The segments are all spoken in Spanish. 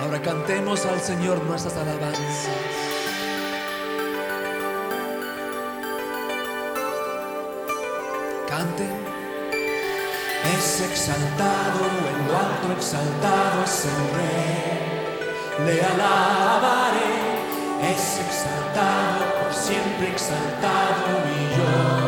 Ahora cantemos al Señor nuestras alabanzas. Cante, Es exaltado, en lo alto exaltado es el Rey. Le alabaré. Es exaltado, por siempre exaltado y yo.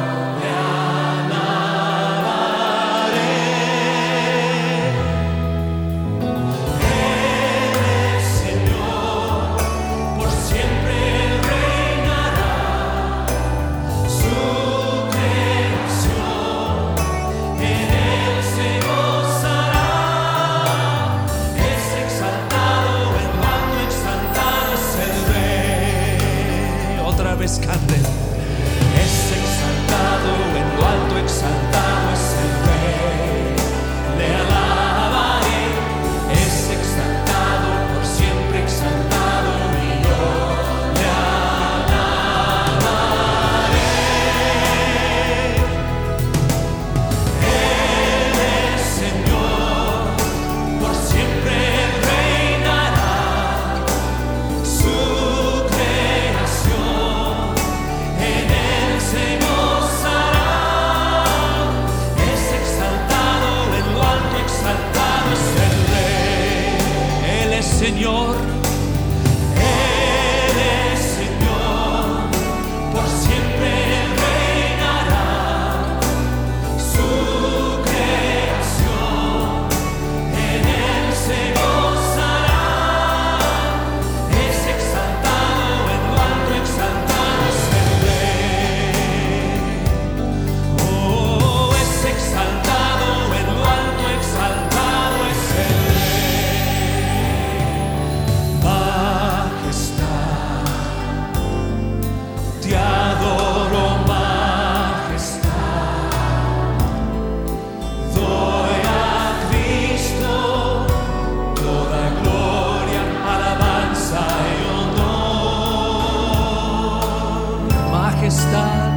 estar.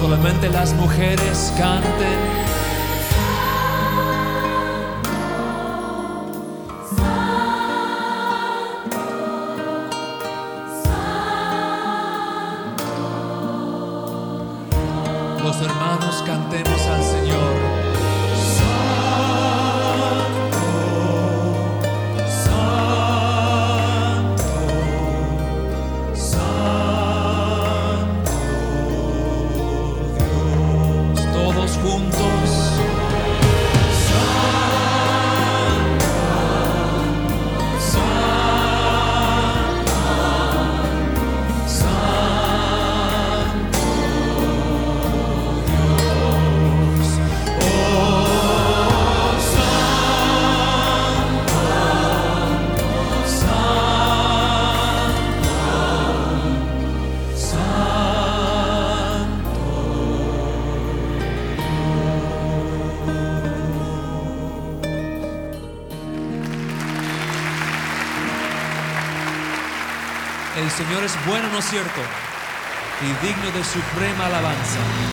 Solamente las mujeres canten. Los hermanos cantemos al Señor. El Señor es bueno, ¿no es cierto? Y digno de suprema alabanza.